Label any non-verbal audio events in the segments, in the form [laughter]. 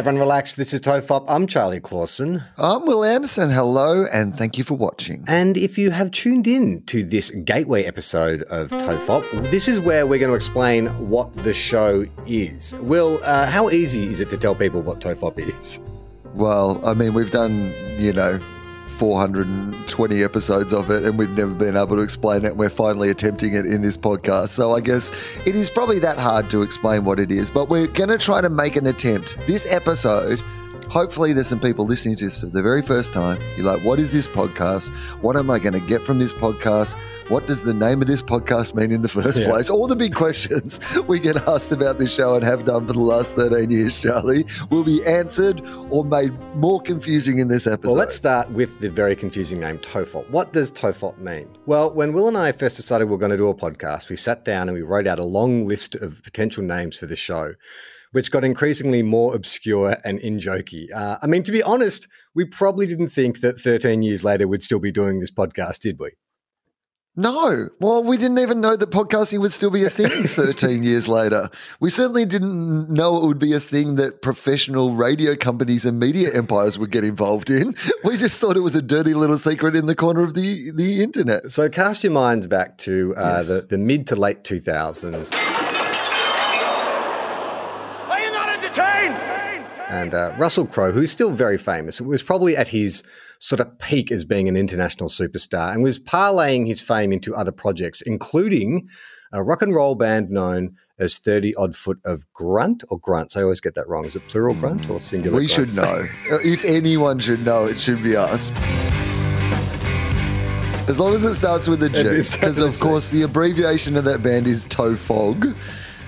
Everyone relax. This is Tofop. I'm Charlie Clausen. I'm Wil Anderson. Hello, and thank you for watching. And if you have tuned in to this gateway episode of Tofop, this is where we're going to explain what the show is. Will, uh, how easy is it to tell people what Tofop is? Well, I mean, we've done, you know, 420 episodes of it, and we've never been able to explain it. And we're finally attempting it in this podcast. So I guess it is probably that hard to explain what it is, but we're going to try to make an attempt. This episode hopefully there's some people listening to this for the very first time. You're like, what is this podcast? What am I going to get from this podcast? What does the name of this podcast mean in the first Yeah. place? All the big questions [laughs] we get asked about this show and have done for the last 13 years, Charlie, will be answered or made more confusing in this episode. Well, let's start with the very confusing name Tofop. What does Tofop mean? Well, when Will and I first decided we are going to do a podcast, we sat down and we wrote out a long list of potential names for the show, which got increasingly more obscure and in jokey. Uh, I mean, to be honest, we probably didn't think that 13 years later we'd still be doing this podcast, did we? No. Well, we didn't even know that podcasting would still be a thing [laughs] 13 years later. We certainly didn't know it would be a thing that professional radio companies and media empires would get involved in. [laughs] We just thought it was a dirty little secret in the corner of the, the internet. So cast your minds back to uh, Yes. the, the mid to late 2000s. Are you not entertained? And uh, Russell Crowe, who's still very famous, was probably at his sort of peak as being an international superstar and was parlaying his fame into other projects, including a rock and roll band known as 30 Odd Foot of Grunt or Grunts. I always get that wrong. Is it plural grunt or singular We should know. If anyone should know, it should be us. As long as it starts with a G. Because, [laughs] [laughs] of G. course, the abbreviation of that band is Tofog.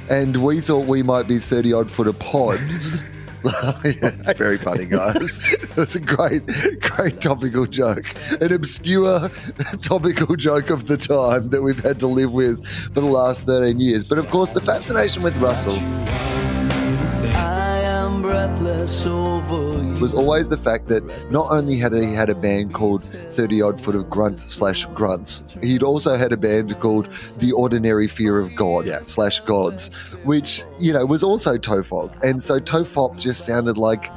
And we thought we might be 30 odd foot of pods. [laughs] [laughs] yeah, it's very funny, guys. [laughs] It was a great, great topical joke. An obscure [laughs] topical joke of the time that we've had to live with for the last 13 years. But of course, the fascination with Russell was always the fact that not only had he had a band called 30 Odd Foot of Grunt slash Grunts, he'd also had a band called The Ordinary Fear of God Yeah. slash Gods, which, you know, was also Tofog. And so Tofop just sounded like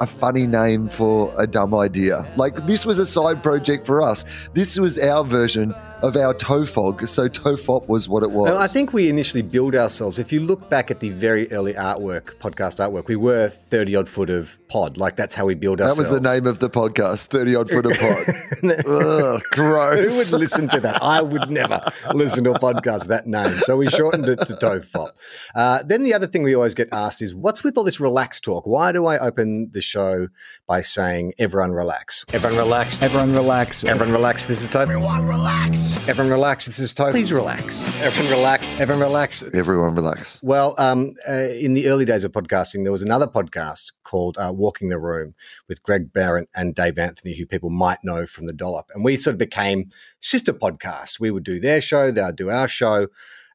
a funny name for a dumb idea. Like this was a side project for us. This was our version of our Tofog. So Tofop was what it was. Well, I think we initially build ourselves. If you look back at the very early artwork, podcast artwork, we were 30 odd foot of pod. Like that's how we build ourselves. that was the name of the podcast, 30 Odd Foot of Pod. [laughs] Ugh, gross. Who would listen to that? I would never listen to a podcast that name. So we shortened it to Tofop. Uh, then the other thing we always get asked is, what's with all this relaxed talk? Why do I open the show by saying everyone relax? Everyone relax. Everyone relax. Everyone relax. This is Tofop. Everyone relax. Everyone relax. This is Tofop. Please relax. Everyone relax. Everyone relax. Everyone relax. Well, um, uh, in the early days of podcasting, there was another podcast called uh, Walking the Room with Greg Behrendt and Dave Anthony, who people might know from the Dollop. And we sort of became sister podcasts. We would do their show, they would do our show.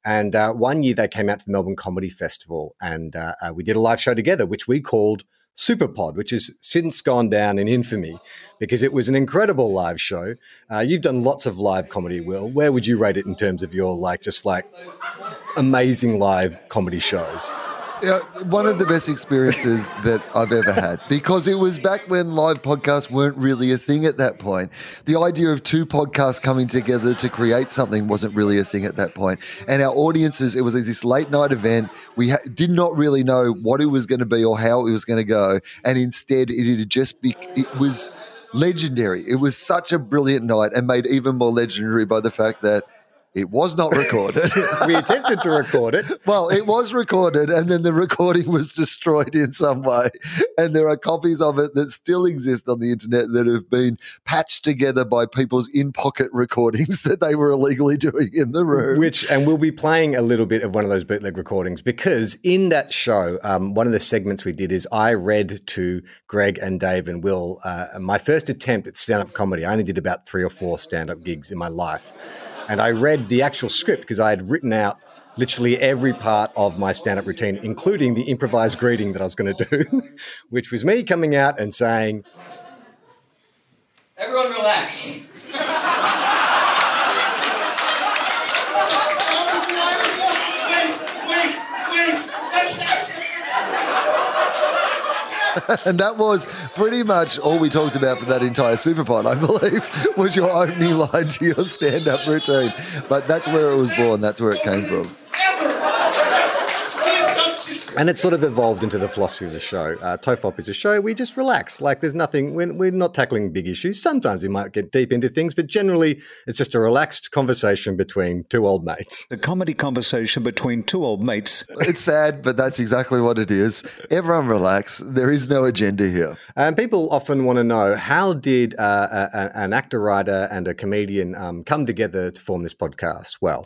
And uh, one year they came out to the Melbourne Comedy Festival and uh, uh, we did a live show together, which we called Superpod, which has since gone down in infamy because it was an incredible live show. Uh, you've done lots of live comedy, Will. Where would you rate it in terms of your like, just like amazing live comedy shows? Yeah, one of the best experiences that I've ever had because it was back when live podcasts weren't really a thing at that point. The idea of two podcasts coming together to create something wasn't really a thing at that point. And our audiences, it was this late night event. We ha- did not really know what it was going to be or how it was going to go. And instead, it had just be, it was legendary. It was such a brilliant night and made even more legendary by the fact that It was not recorded. [laughs] we attempted to record it. well, it was recorded and then the recording was destroyed in some way. And there are copies of it that still exist on the internet that have been patched together by people's in pocket recordings [laughs] that they were illegally doing in the room. Which, and we'll be playing a little bit of one of those bootleg recordings because in that show, um, one of the segments we did is I read to Greg and Dave and Will uh, my first attempt at stand up comedy. I only did about three or four stand up gigs in my life. And I read the actual script because I had written out literally every part of my stand up routine, including the improvised greeting that I was going to do, [laughs] which was me coming out and saying, Everyone relax. [laughs] and that was pretty much all we talked about for that entire Superpod, I believe, [laughs] was your opening line to your stand up routine. But that's where it was born, that's where it came from. And it sort of evolved into the philosophy of the show. Uh, Tofop is a show we just relax. Like there's nothing, we're, we're not tackling big issues. Sometimes we might get deep into things, but generally it's just a relaxed conversation between two old mates. A comedy conversation between two old mates. It's sad, but that's exactly what it is. Everyone relax. There is no agenda here. And people often want to know how did uh, a, a, an actor, writer, and a comedian um, come together to form this podcast? Well,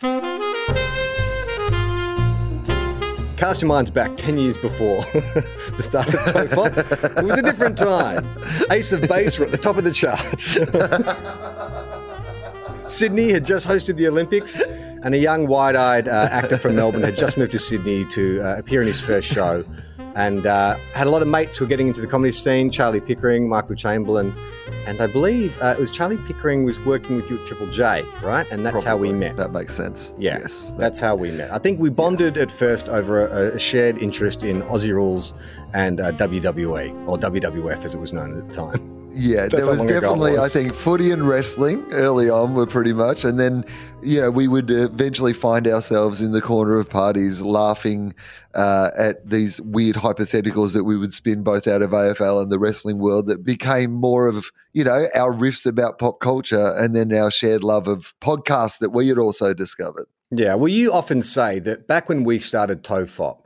cast your minds back 10 years before [laughs] the start of Tofop. it was a different time. Ace of Base were at the top of the charts. [laughs] Sydney had just hosted the Olympics, and a young, wide eyed uh, actor from Melbourne had just moved to Sydney to uh, appear in his first show. And uh, had a lot of mates who were getting into the comedy scene Charlie Pickering, Michael Chamberlain. And I believe uh, it was Charlie Pickering was working with you at Triple J, right? And that's how we met. That makes sense. Yeah, Yes. that's how we met. I think we bonded at first over a, a shared interest in Aussie rules and uh, WWE, or WWF as it was known at the time. [laughs] Yeah, That's there was long ago it definitely, I think, footy and wrestling early on were pretty much. And then, you know, we would eventually find ourselves in the corner of parties laughing uh, at these weird hypotheticals that we would spin both out of AFL and the wrestling world that became more of, you know, our riffs about pop culture and then our shared love of podcasts that we had also discovered. Yeah, well, you often say that back when we started Tofop,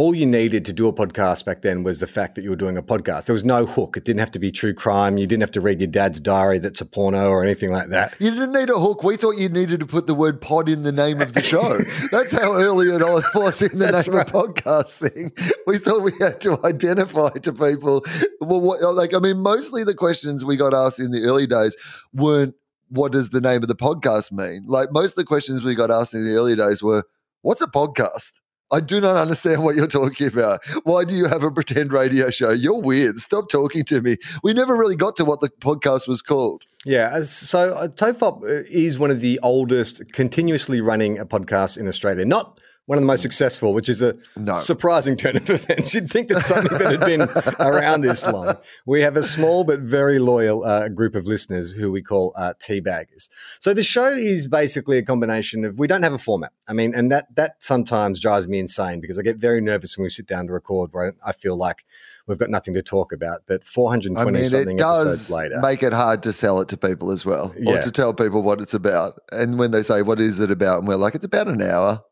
all you needed to do a podcast back then was the fact that you were doing a podcast. There was no hook. It didn't have to be true crime. You didn't have to read your dad's diary that's a porno or anything like that. You didn't need a hook. We thought you needed to put the word pod in the name of the show. [laughs] That's how early it all was in the That's name of podcasting. We thought we had to identify to people. Well, what, uh, like, I mean, mostly the questions we got asked in the early days weren't, what does the name of the podcast mean? Like, most of the questions we got asked in the early days were, what's a podcast? I do not understand what you're talking about. Why do you have a pretend radio show? You're weird. Stop talking to me. We never really got to what the podcast was called. Yeah, so uh, Tofop uh, is one of the oldest continuously running a podcast in Australia. Not one of the most successful, which is a No. surprising turn of events. You'd think that something that had been [laughs] around this long. We have a small but very loyal uh, group of listeners who we call uh, teabaggers. So the show is basically a combination of we don't have a format. I mean, and that that sometimes drives me insane because I get very nervous when we sit down to record where I feel like we've got nothing to talk about. But 420 I mean, something it episodes later. make it hard to sell it to people as well, or Yeah. to tell people what it's about. And when they say, "What is it about?" and we're like, "It's about an hour."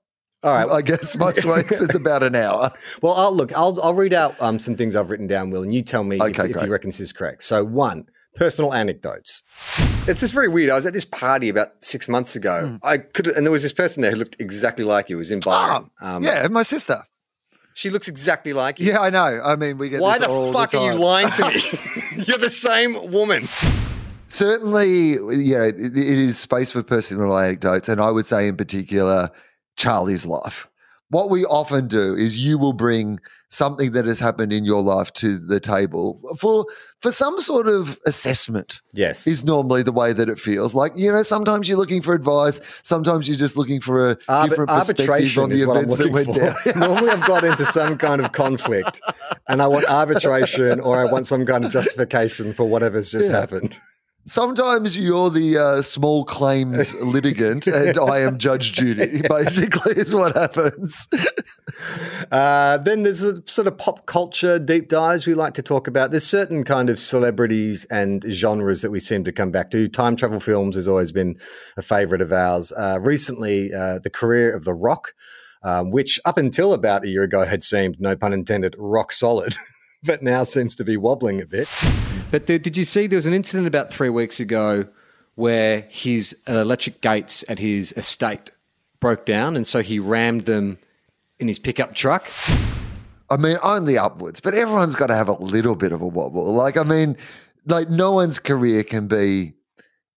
All right. I guess most weeks [laughs] it's about an hour. Well, I'll look. I'll I'll read out um, some things I've written down, Will, and you tell me if, Okay, if you reckon this is correct. So, one, personal anecdotes. It's just very weird. I was at this party about six months ago. Hmm. I could, and there was this person there who looked exactly like you. It was in Byron. Um, Ah, yeah, my sister. she looks exactly like you. Yeah, I know. I mean, we get Why this the all fuck the are you lying to me? [laughs] [laughs] You're the same woman. Certainly, yeah, it is space for personal anecdotes, and I would say in particular, Charlie's life. What we often do is you will bring something that has happened in your life to the table for for some sort of assessment. Yes. is normally the way that it feels. Like, you know, sometimes you're looking for advice, sometimes you're just looking for a different perspective on the is what I'm events that went for. down. [laughs] Normally, I've got into some kind of conflict, and I want arbitration, or I want some kind of justification for whatever's just Yeah. happened. Sometimes you're the uh, small claims [laughs] litigant, and I am Judge Judy. [laughs] Basically, is what happens. Uh, then there's a sort of pop culture deep dives we like to talk about. There's certain kind of celebrities and genres that we seem to come back to. Time travel films has always been a favorite of ours. Uh, recently, uh, the career of The Rock, um, which up until about a year ago had seemed, no pun intended, rock solid, [laughs] but now seems to be wobbling a bit. But the, did you see there was an incident about three weeks ago where his electric gates at his estate broke down, and so he rammed them in his pickup truck. I mean, only upwards, but everyone's got to have a little bit of a wobble. Like, I mean, like no one's career can be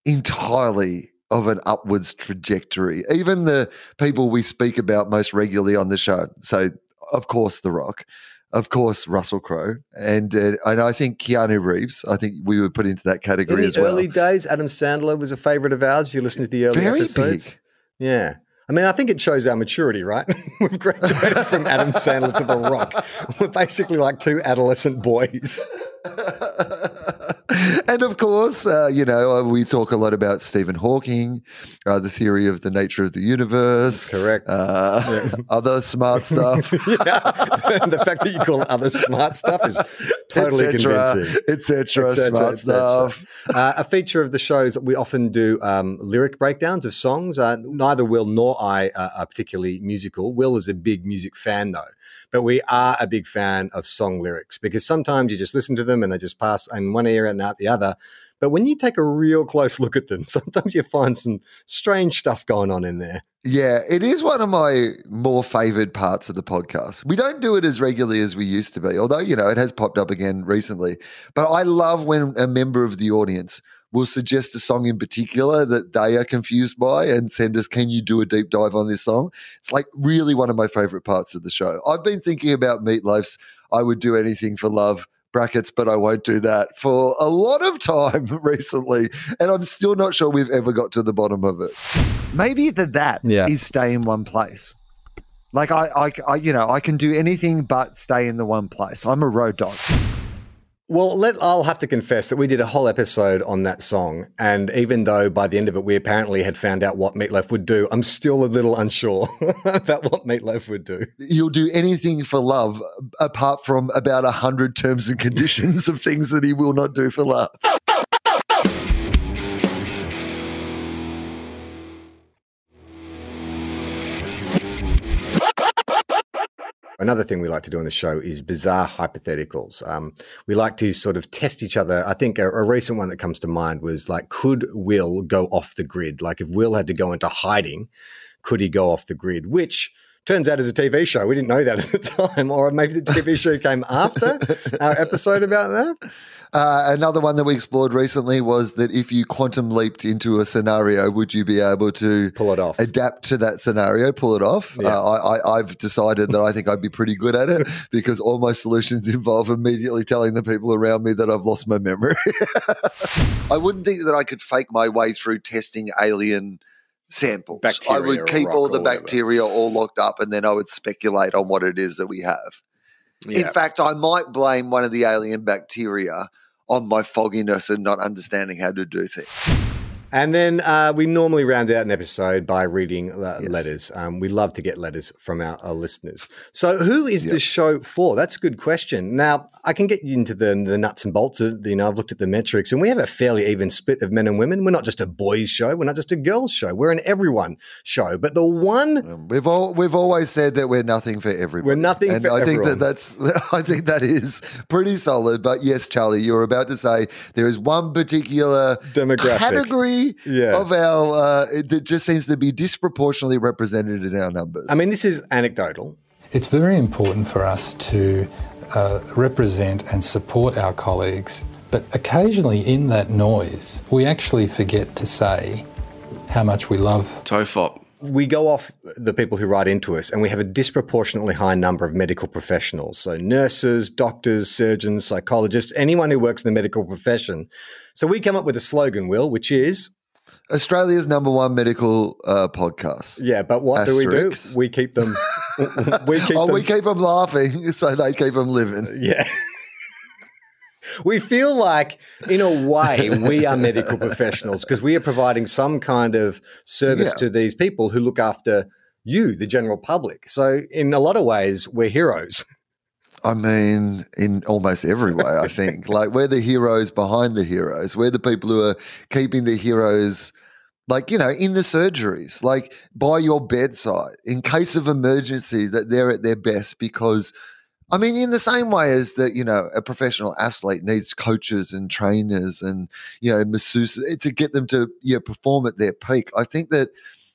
entirely of an upwards trajectory. Even the people we speak about most regularly on the show. So, of course, The Rock, of course, Russell Crowe, and uh, and I think Keanu Reeves. I think we were put into that category as well. In the early days, Adam Sandler was a favorite of ours. If you listen to the early Very episodes, big. yeah. I mean, I think it shows our maturity, right? [laughs] We've graduated from Adam Sandler to The Rock. We're basically like two adolescent boys. [laughs] and of course, uh, you know, uh, we talk a lot about Stephen Hawking, uh, the theory of the nature of the universe. Correct. Uh, [laughs] Other smart stuff. [laughs] yeah. the fact that you call other smart stuff is totally et cetera, convincing. et cetera, Et smart et stuff. Uh, a feature of the show is that we often do um, lyric breakdowns of songs. Uh, neither Will nor I are particularly musical. Will is a big music fan, though, but we are a big fan of song lyrics because sometimes you just listen to them and they just pass in one ear and out the other. But when you take a real close [laughs] look at them, sometimes you find some strange stuff going on in there. Yeah, it is one of my more favored parts of the podcast. We don't do it as regularly as we used to be, although, you know, it has popped up again recently. But I love when a member of the audience will suggest a song in particular that they are confused by and send us, can you do a deep dive on this song? It's like really one of my favorite parts of the show. I've been thinking about Meatloaf's I Would Do Anything for Love brackets, but I won't do that for a lot of time [laughs] recently. And I'm still not sure we've ever got to the bottom of it. maybe the that is Yeah. stay in one place. Like I, I, I, you know, I can do anything but stay in the one place. I'm a road dog. Well, let, I'll have to confess that we did a whole episode on that song. And even though by the end of it, we apparently had found out what Meatloaf would do, I'm still a little unsure [laughs] about what Meatloaf would do. You'll do anything for love apart from about a hundred terms and conditions of things that he will not do for love. Another thing we like to do on the show is bizarre hypotheticals. Um, we like to sort of test each other. I think a, a recent one that comes to mind was like, could Will go off the grid? Like, if Will had to go into hiding, could he go off the grid? Which turns out is a TV show. We didn't know that [laughs] at the time, or maybe the TV show came after our episode about that. Uh, another one that we explored recently was that if you quantum leaped into a scenario, would you be able to Pull it off. adapt to that scenario, pull it off? Yeah. Uh, I, I, I've decided that I think I'd be pretty good at it [laughs] because all my solutions involve immediately telling the people around me that I've lost my memory. [laughs] I wouldn't think that I could fake my way through testing alien samples. I would keep all the whatever. bacteria all locked up and then I would speculate on what it is that we have. Yeah. In fact, I might blame one of the alien bacteria on my fogginess and not understanding how to do things. And then uh, we normally round out an episode by reading uh, Yes. letters. Um, we love to get letters from our, our listeners. So, who is this show for? That's a good question. Now, I can get you into the, the nuts and bolts. Of, you know, I've looked at the metrics, and we have a fairly even split of men and women. We're not just a boys' show. We're not just a girls' show. We're an everyone show. But the one Um, we've all we've always said that we're nothing for everyone. We're nothing and for I think that that's [laughs] I think that is pretty solid. But yes, Charlie, you were about to say there is one particular Demographic. category Yeah. of our uh, that just seems to be disproportionately represented in our numbers. I mean, this is anecdotal. It's very important for us to uh, represent and support our colleagues, but occasionally in that noise, we actually forget to say how much we love Tofop. We go off the people who write into us, and we have a disproportionately high number of medical professionals. So, nurses, doctors, surgeons, psychologists, anyone who works in the medical profession. So, we come up with a slogan, Will, which is Australia's number one medical uh, podcast. yeah, but what do we do? We keep them. we keep [laughs] oh, them. we keep them laughing, [laughs] so they keep them living. yeah. [laughs] we feel like, in a way, we are medical professionals because we are providing some kind of service Yeah. to these people who look after you, the general public. So, in a lot of ways, we're heroes. I mean, in almost every way, I think. [laughs] like, we're the heroes behind the heroes. We're the people who are keeping the heroes, like, you know, in the surgeries, like by your bedside in case of emergency, that they're at their best because. I mean, in the same way as that, you know, a professional athlete needs coaches and trainers and, you know, masseuses eh, to get them to you know, perform at their peak. I think that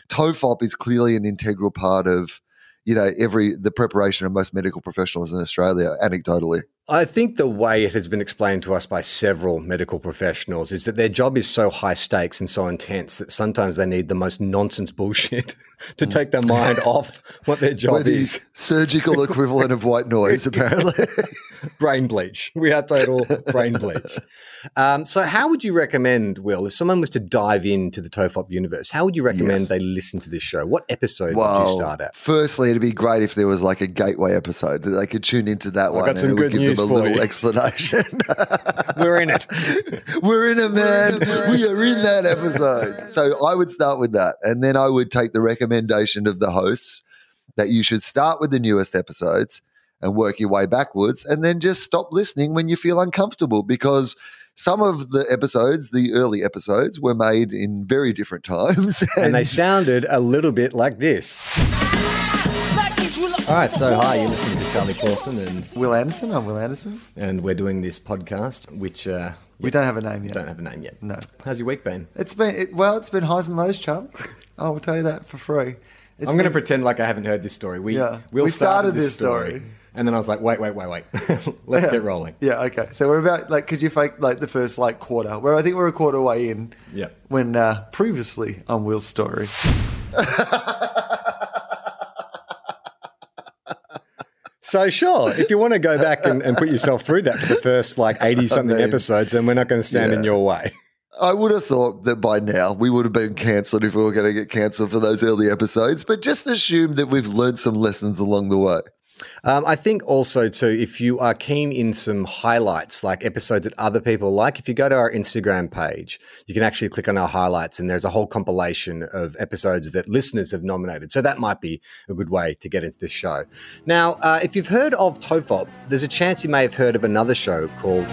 TOFOP is clearly an integral part of, you know, every the preparation of most medical professionals in Australia, anecdotally. I think the way it has been explained to us by several medical professionals is that their job is so high stakes and so intense that sometimes they need the most nonsense bullshit [laughs] to take their mind [laughs] off what their job the is. surgical equivalent of white noise, [laughs] apparently. brain bleach. We are total brain bleach. Um, so, how would you recommend, Will, if someone was to dive into the TOFOP universe, how would you recommend Yes. they listen to this show? What episode would you start at? firstly, it'd be great if there was like a gateway episode that they could tune into that one got some good news them a little you. explanation. [laughs] We're in it. We're in it, man. We are in that episode. So I would start with that. And then I would take the recommendation of the hosts that you should start with the newest episodes and work your way backwards and then just stop listening when you feel uncomfortable because some of the episodes, the early episodes, were made in very different times. [laughs] And they sounded a little bit like this. All right, so hi, you're listening to Charlie Clausen, and, Wil Anderson. I'm Wil Anderson. and we're doing this podcast, which uh, We don't have a name yet. don't have a name yet. No. How's your week been? It's been it, well. It's been highs and lows, Charlie. [laughs] I will tell you that for free. It's I'm going to been- pretend like I haven't heard this story. We Yeah. Will We started, this story. and then I was like, wait, wait, wait, wait. [laughs] Let's get rolling. Yeah. Okay. So we're about like, could you fake like the first like quarter? Where I think we're a quarter way in. Yeah. When uh, previously on Will's story. [laughs] So sure, if you want to go back and, and put yourself through that for the first like eighty something [laughs] mean, episodes, then we're not going to stand in your way. I would have thought that by now we would have been cancelled if we were going to get cancelled for those early episodes, but just assume that we've learned some lessons along the way. Um, I think also too, if you are keen in some highlights, like episodes that other people like, if you go to our Instagram page, you can actually click on our highlights, and there's a whole compilation of episodes that listeners have nominated. So that might be a good way to get into this show. Now, uh, if you've heard of TOFOP, there's a chance you may have heard of another show called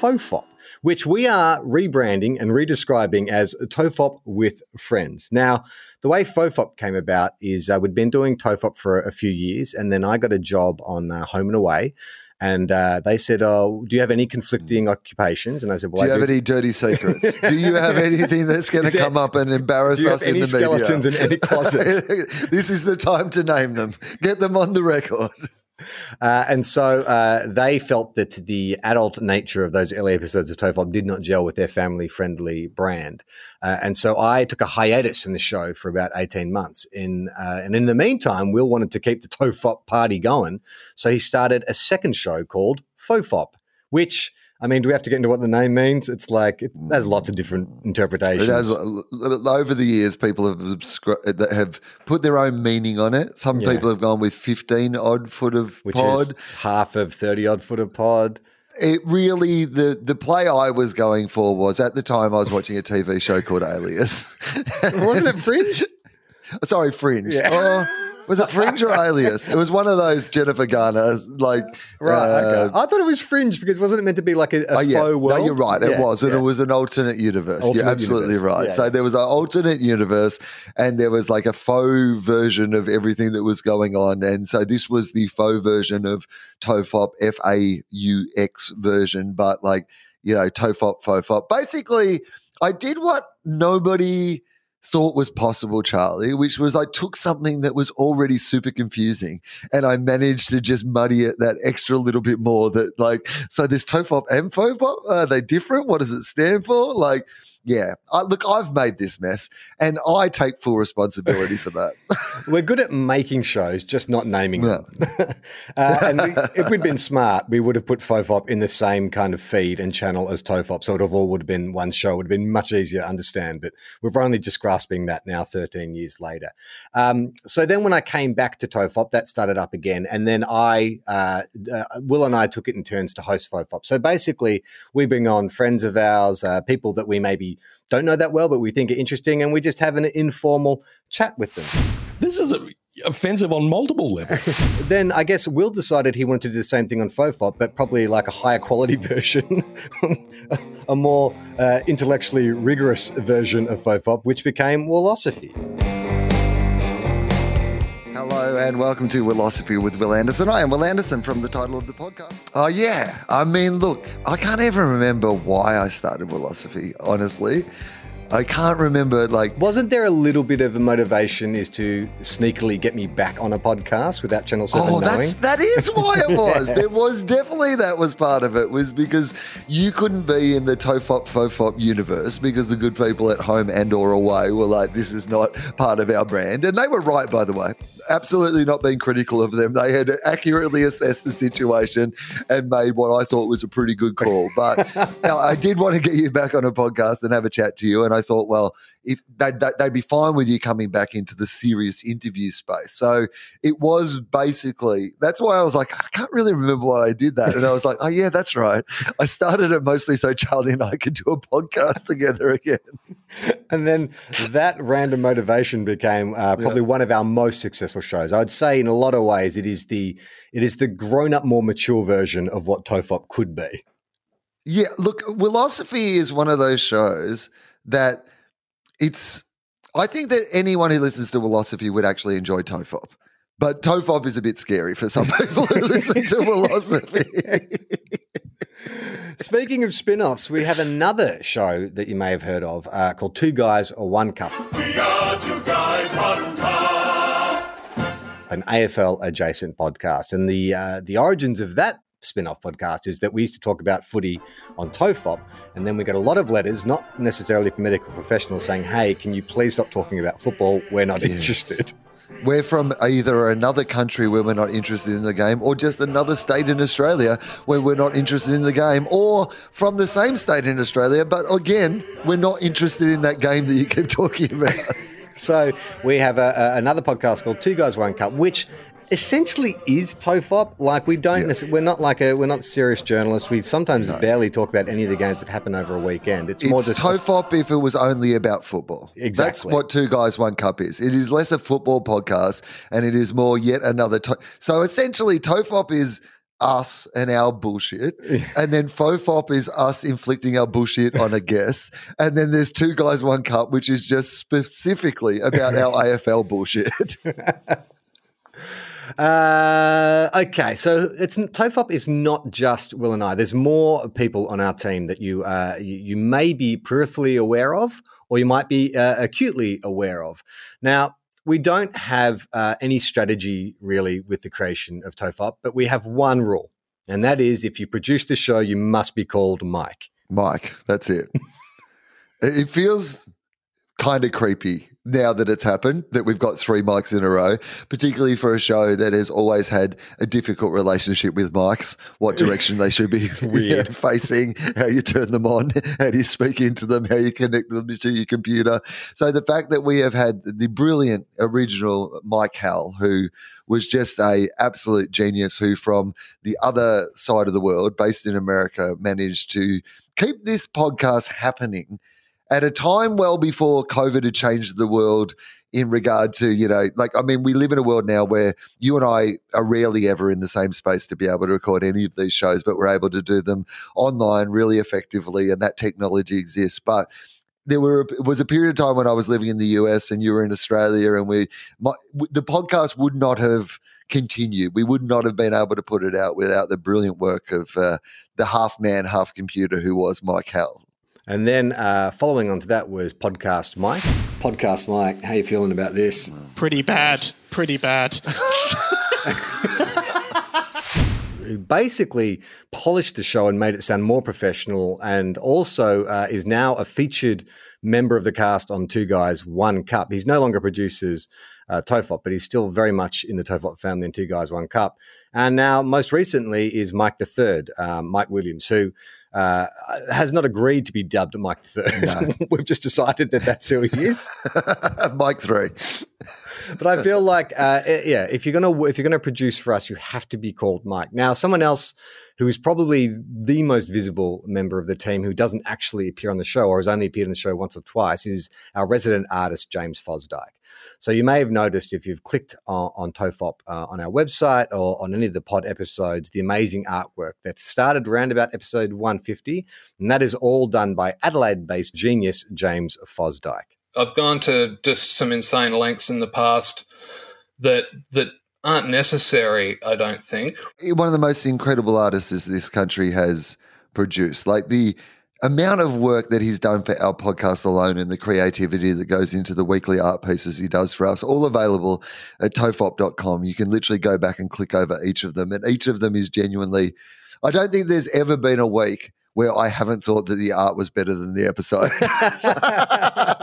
FOFOP, which we are rebranding and redescribing as TOFOP with friends. Now, the way FOFOP came about is uh, we'd been doing TOFOP for a few years, and then I got a job on uh, Home and Away. And uh, they said, "Oh, do you have any conflicting occupations?" And I said, Do you I have do." any dirty secrets? [laughs] Do you have anything that's going to come up and embarrass us in the media? skeletons in any closets? [laughs] this is the time to name them. Get them on the record. Uh, and so uh, they felt that the adult nature of those early episodes of TOFOP did not gel with their family friendly brand. Uh, and so I took a hiatus from the show for about 18 months. In, uh, and in the meantime, Will wanted to keep the TOFOP party going. So he started a second show called FOFOP, which. I mean, do we have to get into what the name means? It's like it has lots of different interpretations. It has uh, over the years, people have that have put their own meaning on it. Some Yeah. people have gone with fifteen odd foot of which pod. is half of 30 odd foot of pod. it really the the play I was going for was at the time I was watching a TV show called Alias. [laughs] Wasn't it Fringe? [laughs] Sorry, Fringe. Yeah. Oh, was it Fringe or Alias? It was one of those Jennifer Garner like [laughs] Right. uh, okay. I thought it was Fringe because wasn't it meant to be like a, a Oh, yeah. faux world? No, you're right. It Yeah, was. And yeah. it was an alternate universe. Alternate you're absolutely universe. right. So there was an alternate universe and there was like a faux version of everything that was going on. And so this was the faux version of TOFOP, F A U X version, but like, you know, TOFOP, FOFOP. Basically, I did what nobody thought was possible, Charlie, which was I took something that was already super confusing and I managed to just muddy it that extra little bit more that like so there's TOFOP and FOFOP, are they different? What does it stand for? Like Yeah. I, look, I've made this mess and I take full responsibility for that. [laughs] We're good at making shows, just not naming them. [laughs] uh, and we, if we'd been smart, we would have put Fofop in the same kind of feed and channel as Tofop. So it all would have been one show. It would have been much easier to understand. But we're only just grasping that now, 13 years later. Um, so then when I came back to Tofop, that started up again. And then I, uh, uh, Will and I took it in turns to host Fofop. So basically, we bring on friends of ours, uh, people that we maybe don't know that well, but we think are interesting, and we just have an informal chat with them. This is a, offensive on multiple levels. [laughs] [laughs] then I guess Will decided he wanted to do the same thing on Fofop, but probably like a higher quality [laughs] version, a more uh, intellectually rigorous version of Fofop, which became Wilosophy. Hello and welcome to Wilosophy with Wil Anderson. I am Wil Anderson from the title of the podcast. Oh yeah, I mean, look, I can't even remember why I started Wilosophy. Honestly, I can't remember. Like, wasn't there a little bit of a motivation is to sneakily get me back on a podcast without Channel Seven oh, knowing? That's, that is [laughs] why it was. there was definitely that was part of it. Was because you couldn't be in the Tofop Fofop universe because the good people at home and or away were like, this is not part of our brand, and they were right, by the way. Absolutely not being critical of them. They had accurately assessed the situation and made what I thought was a pretty good call. But [laughs] I did want to get you back on a podcast and have a chat to you, and I thought, well, if they'd, they'd be fine with you coming back into the serious interview space. So it was basically that's why I was like, I can't really remember why I did that, and I was like, oh yeah, that's right. I started it mostly so Charlie and I could do a podcast together again. [laughs] And then that random motivation became uh, probably yeah. one of our most successful shows. I'd say in a lot of ways it is the it is the grown up, more mature version of what Tofop could be. Yeah, look, Wilosophy is one of those shows that it's I think that anyone who listens to Wilosophy would actually enjoy Tofop. But Tofop is a bit scary for some people who listen to [laughs] Wilosophy. Speaking of spin offs, we have another show that you may have heard of uh, called Two Guys or One Cup. We are two guys, one cup. An AFL adjacent podcast. And the, uh, the origins of that spin off podcast is that we used to talk about footy on Tofop, and then we got a lot of letters, not necessarily from medical professionals, saying, Hey, can you please stop talking about football? We're not yes. interested. We're from either another country where we're not interested in the game, or just another state in Australia where we're not interested in the game, or from the same state in Australia, but again, we're not interested in that game that you keep [laughs] talking about. [laughs] so we have a, a, another podcast called Two Guys One Cup, which essentially is tofop. Like we don't, yeah. we're not like a, we're not serious journalists. We sometimes no. barely talk about any of the games that happen over a weekend. It's, it's more just tofop if it was only about football. Exactly, that's what Two Guys One Cup is. It is less a football podcast, and it is more yet another. To- so essentially, tofop is us and our bullshit. [laughs] and then Fofop is us inflicting our bullshit on a [laughs] guest. And then there's Two Guys, One Cup, which is just specifically about our [laughs] AFL bullshit. Uh, okay, so it's Tofop is not just Will and I. There's more people on our team that you uh, you, you, may be peripherally aware of, or you might be uh, acutely aware of. Now, we don't have uh, any strategy really with the creation of Tofop, but we have one rule, and that is if you produce the show, you must be called Mike. Mike, that's it. [laughs] it feels kind of creepy now that it's happened that we've got three mics in a row, particularly for a show that has always had a difficult relationship with mics, what direction they should be [laughs] weird facing, how you turn them on, how you speak into them, how you connect them to your computer. So the fact that we have had the brilliant original Mike Hal, who was just a absolute genius, who from the other side of the world, based in America, managed to keep this podcast happening at a time well before COVID had changed the world in regard to, you know, like, I mean, we live in a world now where you and I are rarely ever in the same space to be able to record any of these shows, but we're able to do them online really effectively, and that technology exists. But there were was a period of time when I was living in the US and you were in Australia, and we my, the podcast would not have continued. We would not have been able to put it out without the brilliant work of uh, the half man, half computer who was Mike Hal. And then uh, following on to that was Podcast Mike. Podcast Mike, how you feeling about this? Pretty bad. Pretty bad. Who basically polished the show and made it sound more professional, and also uh, is now a featured member of the cast on Two Guys One Cup. He's no longer produces uh, Tofop, but he's still very much in the Tofop family in Two Guys One Cup. And now, most recently, is Mike the Third, um, Mike Williams, who uh, has not agreed to be dubbed Mike Third. No. [laughs] We've just decided that that's who he is. [laughs] Mike three. but I feel like, uh, yeah, if you're gonna if you're gonna produce for us, you have to be called Mike. Now, someone else who is probably the most visible member of the team who doesn't actually appear on the show or has only appeared on the show once or twice is our resident artist James Fosdike. So you may have noticed if you've clicked on, on Tofop uh, on our website or on any of the pod episodes, the amazing artwork that started around about episode 150, and that is all done by Adelaide-based genius James Fosdike. I've gone to just some insane lengths in the past that that aren't necessary. I don't think. One of the most incredible artists this country has produced. Like the amount of work that he's done for our podcast alone and the creativity that goes into the weekly art pieces he does for us, all available at tofop.com. You can literally go back and click over each of them, and each of them is genuinely. I don't think there's ever been a week where I haven't thought that the art was better than the episode. [laughs] [laughs]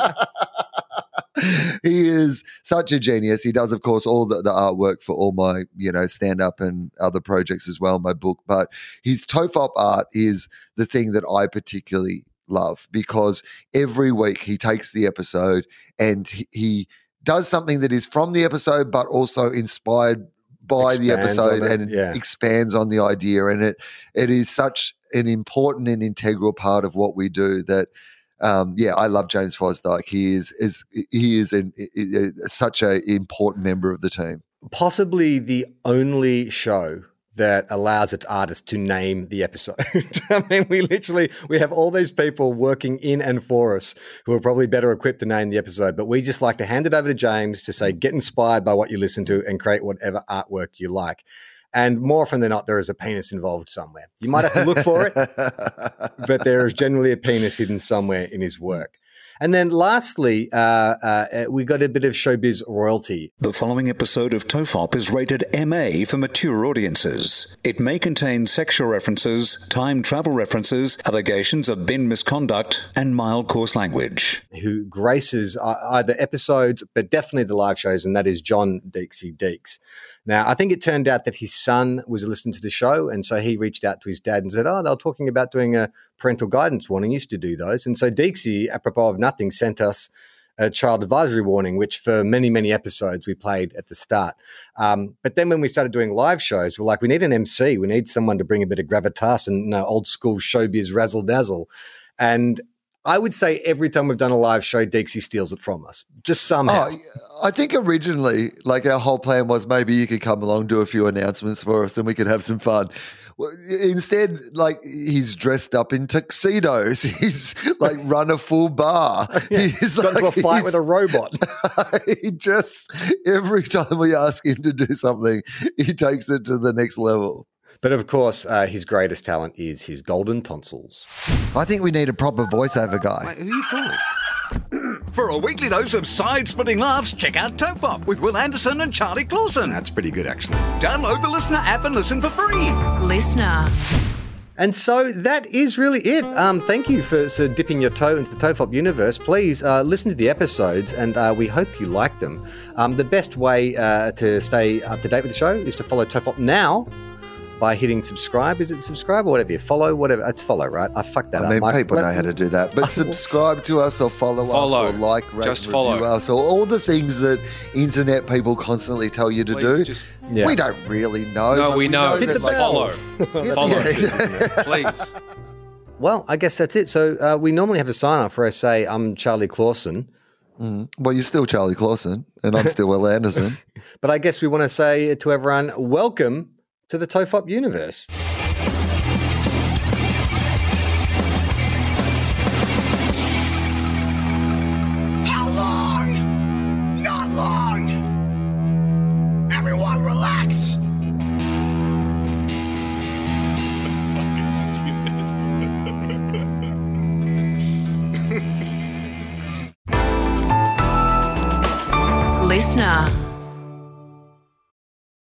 he is such a genius. He does, of course, all the, the artwork for all my, you know, stand up and other projects as well, my book. But his Tofop art is the thing that I particularly love because every week he takes the episode and he, he does something that is from the episode, but also inspired by the episode and yeah. expands on the idea. And it it is such an important and integral part of what we do that um, yeah, I love James Fosdike. He is is he is an, such a important member of the team. possibly the only show that allows its artists to name the episode. [laughs] I mean, we literally we have all these people working in and for us who are probably better equipped to name the episode, but we just like to hand it over to James to say, get inspired by what you listen to and create whatever artwork you like. And more often than not, there is a penis involved somewhere. You might have to look for it, [laughs] but there is generally a penis hidden somewhere in his work. And then lastly, uh, uh, uh, we got a bit of showbiz royalty. The following episode of Tofop is rated MA for mature audiences. It may contain sexual references, time travel references, allegations of bin misconduct, and mild coarse language. who graces uh, either episodes, but definitely the live shows, and that is John Deeksy Deeks. Now, I think it turned out that his son was listening to the show, and so he reached out to his dad and said, "Oh, they were talking about doing a parental guidance warning. Used to do those." And so Deeksy, apropos of nothing, sent us a child advisory warning, which for many, many episodes we played at the start. Um, but then when we started doing live shows, we're like, we need an MC. We need someone to bring a bit of gravitas and you know, old school showbiz razzle dazzle. And I would say every time we've done a live show, Deeksy steals it from us, just somehow. Oh, I think originally, like our whole plan was maybe you could come along, do a few announcements for us, and we could have some fun. Instead, like he's dressed up in tuxedos. [laughs] He's like run a full bar. [laughs] He's Got into a fight with a robot. [laughs] he just every time we ask him to do something, he takes it to the next level. But of course, uh, his greatest talent is his golden tonsils. I think we need a proper voiceover guy. Who are you calling? [clears throat] For a weekly dose of side-splitting laughs, check out Tofop with Wil Anderson and Charlie Clausen. That's pretty good, actually. Download the LiSTNR app and listen for free. LiSTNR. And so that is really it. Um, thank you for, for dipping your toe into the Tofop universe. Please uh, listen to the episodes, and uh, we hope you like them. Um, the best way uh, to stay up to date with the show is to follow Tofop now by hitting subscribe. Is it subscribe or whatever? You follow, whatever. It's follow, right? I fucked that I up. mean, Mike. people Let- know how to do that. But [laughs] subscribe to us or follow, Follow. us or like, rate, Just review follow. us or all the things that internet people constantly tell you to Please do. just- Yeah. We don't really know. No, but we know. Hit that, the Just bell. [laughs] follow. Yeah. Follow. Yeah. Please. Well, I guess that's it. So uh, we normally have a sign off where I say, I'm Charlie Clausen. Mm. Well, you're still Charlie Clausen, and I'm [laughs] still Wil Anderson. But I guess we want to say to everyone, welcome to the TOFOP universe.